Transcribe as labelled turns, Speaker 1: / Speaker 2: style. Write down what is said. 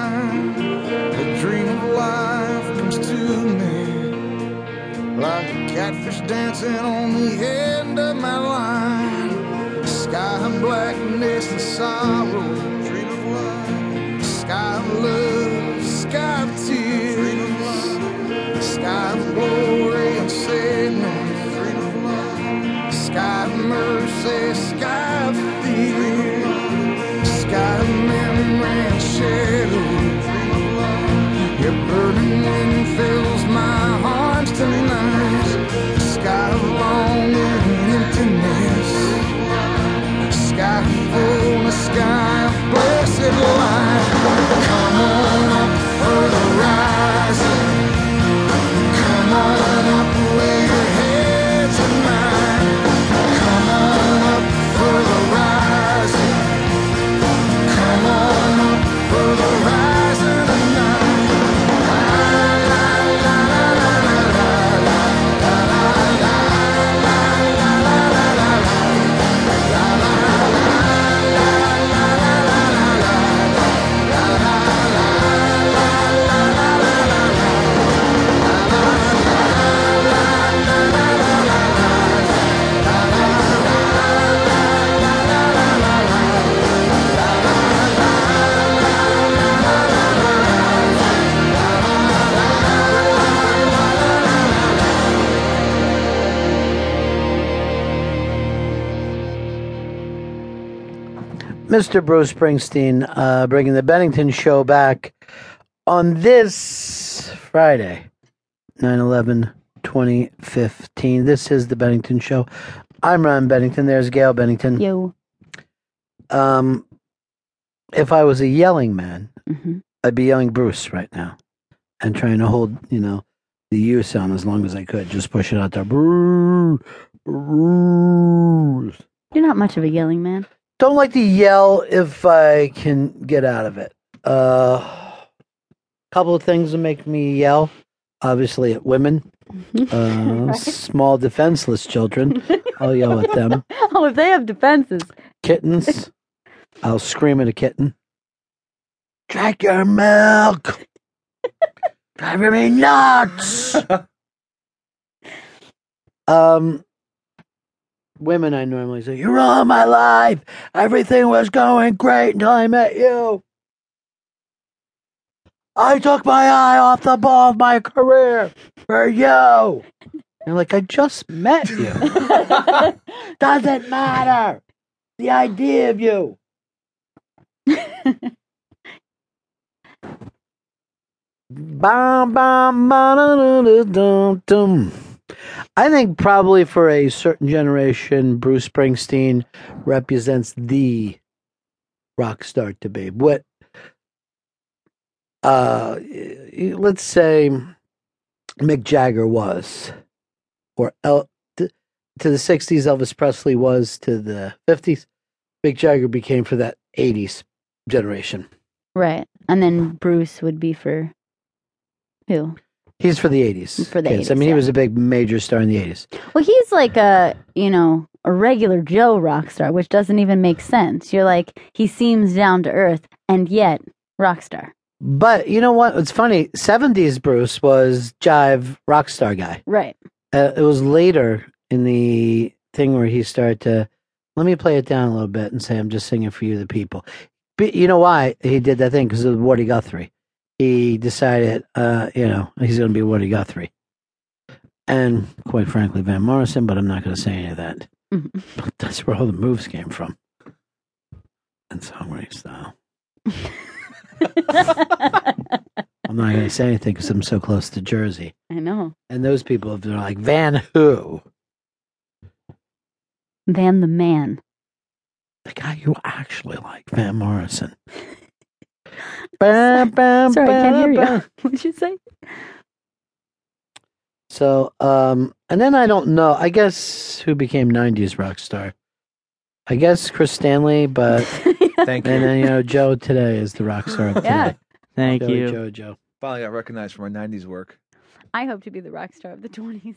Speaker 1: time the dream of life comes to me like a catfish dancing on the end of my line. Sky and blackness and sorrow.
Speaker 2: Mr. Bruce Springsteen uh, bringing the Bennington Show back on this Friday, 9 11 2015. This is the Bennington Show. I'm Ron Bennington. There's Gail Bennington.
Speaker 3: Yo.
Speaker 2: Um, if I was a yelling man,
Speaker 3: Mhm.
Speaker 2: I'd be yelling Bruce right now and trying to hold, you know, the U sound as long as I could. Just push it out there. Bruce. Bruce.
Speaker 3: You're not much of a yelling man.
Speaker 2: Don't like to yell if I can get out of it. A uh, couple of things that make me yell. Obviously, at women, uh,
Speaker 3: Right.
Speaker 2: small defenseless children. I'll yell at them.
Speaker 3: oh, if they have defenses.
Speaker 2: Kittens. I'll scream at a kitten. Drink your milk. Driving me nuts. um, women, I normally say, "You ruined my life. Everything was going great until I met you. I took my eye off the ball of my career for you." And like, I just met you. Doesn't matter. The idea of you. Bum, bum, ba-da-da-da-dum-dum. I think probably for a certain generation, Bruce Springsteen represents the rock star to be. What, uh, let's say Mick Jagger was, or El- to, to the 60s, Elvis Presley was to the 50s, Mick Jagger became for that 80s generation.
Speaker 3: Right. And then Bruce would be for who?
Speaker 2: He's for the 80s.
Speaker 3: For the
Speaker 2: kids. I
Speaker 3: 80s,
Speaker 2: mean, he
Speaker 3: yeah.
Speaker 2: was a big major star in the 80s.
Speaker 3: Well, he's like a, you know, a regular Joe rock star, which doesn't even make sense. You're like, he seems down to earth and yet rock star.
Speaker 2: But you know what? It's funny. 70s Bruce was jive rock star guy.
Speaker 3: Right.
Speaker 2: Uh, it was later in the thing where he started to let me play it down a little bit and say, I'm just singing for you, the people. But you know why he did that thing? Because of Woody Guthrie. He decided, uh, you know, he's going to be Woody Guthrie. And quite frankly, Van Morrison, but I'm not going to say any of that.
Speaker 3: Mhm.
Speaker 2: But that's where all the moves came from. And songwriting style. I'm not going to say anything because I'm so close to Jersey.
Speaker 3: I know.
Speaker 2: And those people, they're like, Van who?
Speaker 3: Van the man.
Speaker 2: The guy you actually like, Van Morrison. Bam, bam,
Speaker 3: Sorry, I can't hear
Speaker 2: bam,
Speaker 3: you. what did you say?
Speaker 2: So, um, and then I don't know. I guess who became '90s rock star? I guess Chris Stanley, but
Speaker 4: Thank you.
Speaker 2: and then you know Joe today is the rock star of today.
Speaker 3: Yeah.
Speaker 5: Thank
Speaker 2: Joey,
Speaker 5: you.
Speaker 2: Joe, Joe.
Speaker 4: Finally got recognized for my '90s work.
Speaker 3: I hope to be the rock star of the 20s.